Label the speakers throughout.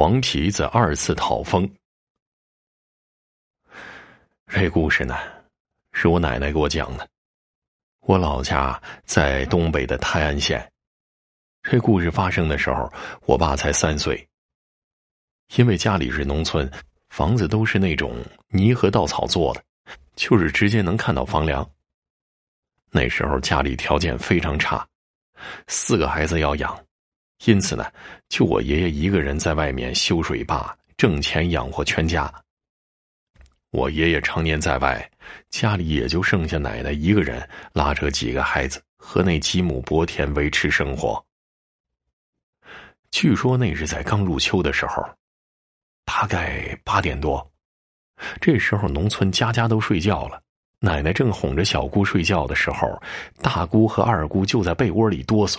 Speaker 1: 黄皮子二次讨封。这故事呢，是我奶奶给我讲的。我老家在东北的泰安县。这故事发生的时候，我爸才三岁。因为家里是农村，房子都是那种泥和稻草做的，就是直接能看到房梁。那时候家里条件非常差，四个孩子要养。因此呢，就我爷爷一个人在外面修水坝挣钱养活全家。我爷爷常年在外，家里也就剩下奶奶一个人拉扯几个孩子和那几亩薄田维持生活。据说那是在刚入秋的时候，大概八点多，这时候农村家家都睡觉了，奶奶正哄着小姑睡觉的时候，大姑和二姑就在被窝里哆嗦。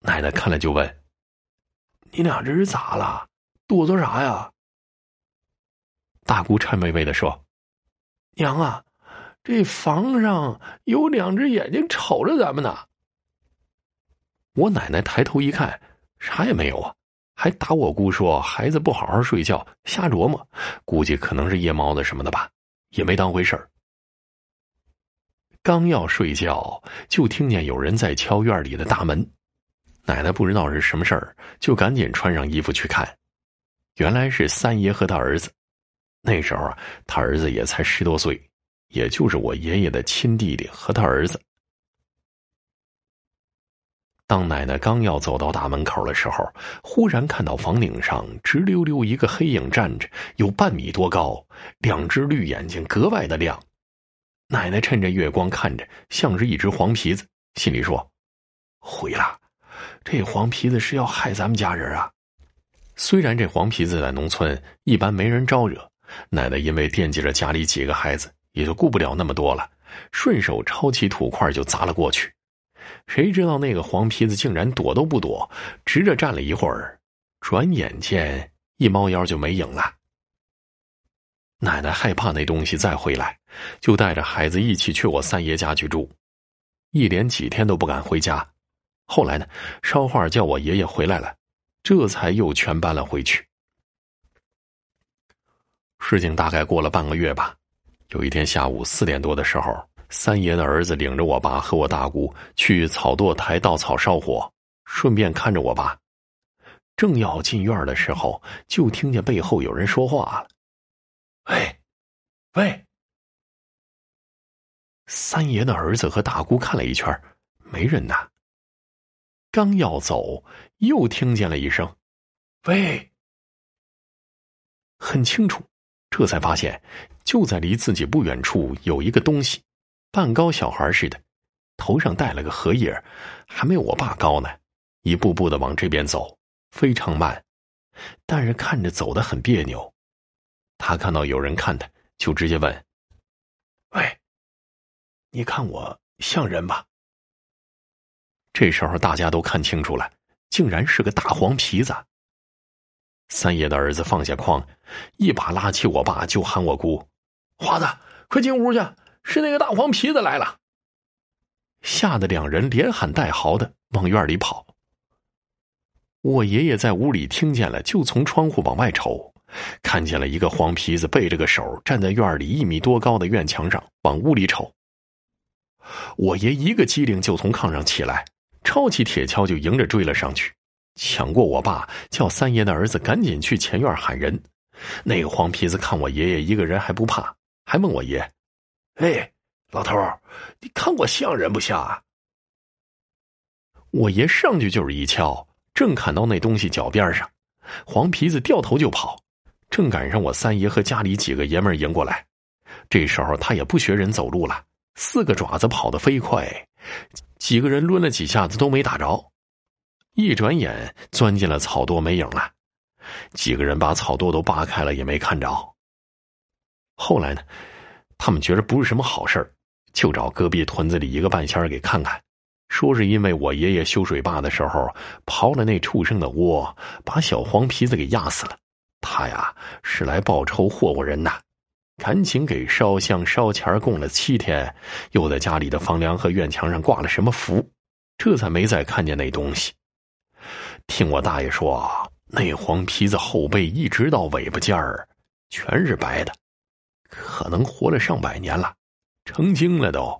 Speaker 1: 奶奶看了就问：“你俩这是咋了？哆嗦啥呀？”大姑颤巍巍的说：“娘啊，这房上有两只眼睛瞅着咱们呢。”我奶奶抬头一看，啥也没有啊，还打我姑说：“孩子不好好睡觉，瞎琢磨，估计可能是夜猫子什么的吧。”也没当回事儿。刚要睡觉，就听见有人在敲院里的大门。奶奶不知道是什么事儿，就赶紧穿上衣服去看。原来是三爷和他儿子。那时候啊，他儿子也才十多岁，也就是我爷爷的亲弟弟和他儿子。当奶奶刚要走到大门口的时候，忽然看到房顶上直溜溜一个黑影站着，有半米多高，两只绿眼睛格外的亮。奶奶趁着月光看着，像是一只黄皮子，心里说：“毁了。”这黄皮子是要害咱们家人啊！虽然这黄皮子在农村一般没人招惹，奶奶因为惦记着家里几个孩子，也就顾不了那么多了，顺手抄起土块就砸了过去。谁知道那个黄皮子竟然躲都不躲，直着站了一会儿，转眼间一猫腰就没影了。奶奶害怕那东西再回来，就带着孩子一起去我三爷家去住，一连几天都不敢回家。后来呢，捎话叫我爷爷回来了，这才又全搬了回去。事情大概过了半个月吧。有一天下午四点多的时候，三爷的儿子领着我爸和我大姑去草垛抬稻草烧火，顺便看着我爸。正要进院的时候，就听见背后有人说话了：“喂，喂！”三爷的儿子和大姑看了一圈，没人呐。刚要走，又听见了一声“喂”，很清楚，这才发现就在离自己不远处有一个东西，半高小孩似的，头上戴了个荷叶，还没有我爸高呢，一步步的往这边走，非常慢，但是看着走的很别扭。他看到有人看他，就直接问：“喂，你看我像人吧？”这时候大家都看清楚了，竟然是个大黄皮子。三爷的儿子放下筐，一把拉起我爸，就喊我姑：“华子，快进屋去，是那个大黄皮子来了。”吓得两人连喊带嚎的往院里跑。我爷爷在屋里听见了，就从窗户往外瞅，看见了一个黄皮子背着个手站在院里一米多高的院墙上，往屋里瞅。我爷一个机灵就从炕上起来。抄起铁锹就迎着追了上去，抢过我爸，叫三爷的儿子赶紧去前院喊人。那个黄皮子看我爷爷一个人还不怕，还问我爷：“哎，老头你看我像人不像啊？”我爷上去就是一敲，正砍到那东西脚边上，黄皮子掉头就跑，正赶上我三爷和家里几个爷们迎过来。这时候他也不学人走路了，四个爪子跑得飞快。几个人抡了几下子都没打着，一转眼钻进了草垛没影了。几个人把草垛都扒开了也没看着。后来呢，他们觉得不是什么好事就找隔壁屯子里一个半仙给看看，说是因为我爷爷修水坝的时候刨了那畜生的窝，把小黄皮子给压死了。他呀是来报仇祸祸人的。赶紧给烧香烧钱供了七天，又在家里的房梁和院墙上挂了什么符，这才没再看见那东西。听我大爷说，那黄皮子后背一直到尾巴尖儿，全是白的，可能活了上百年了，成精了都。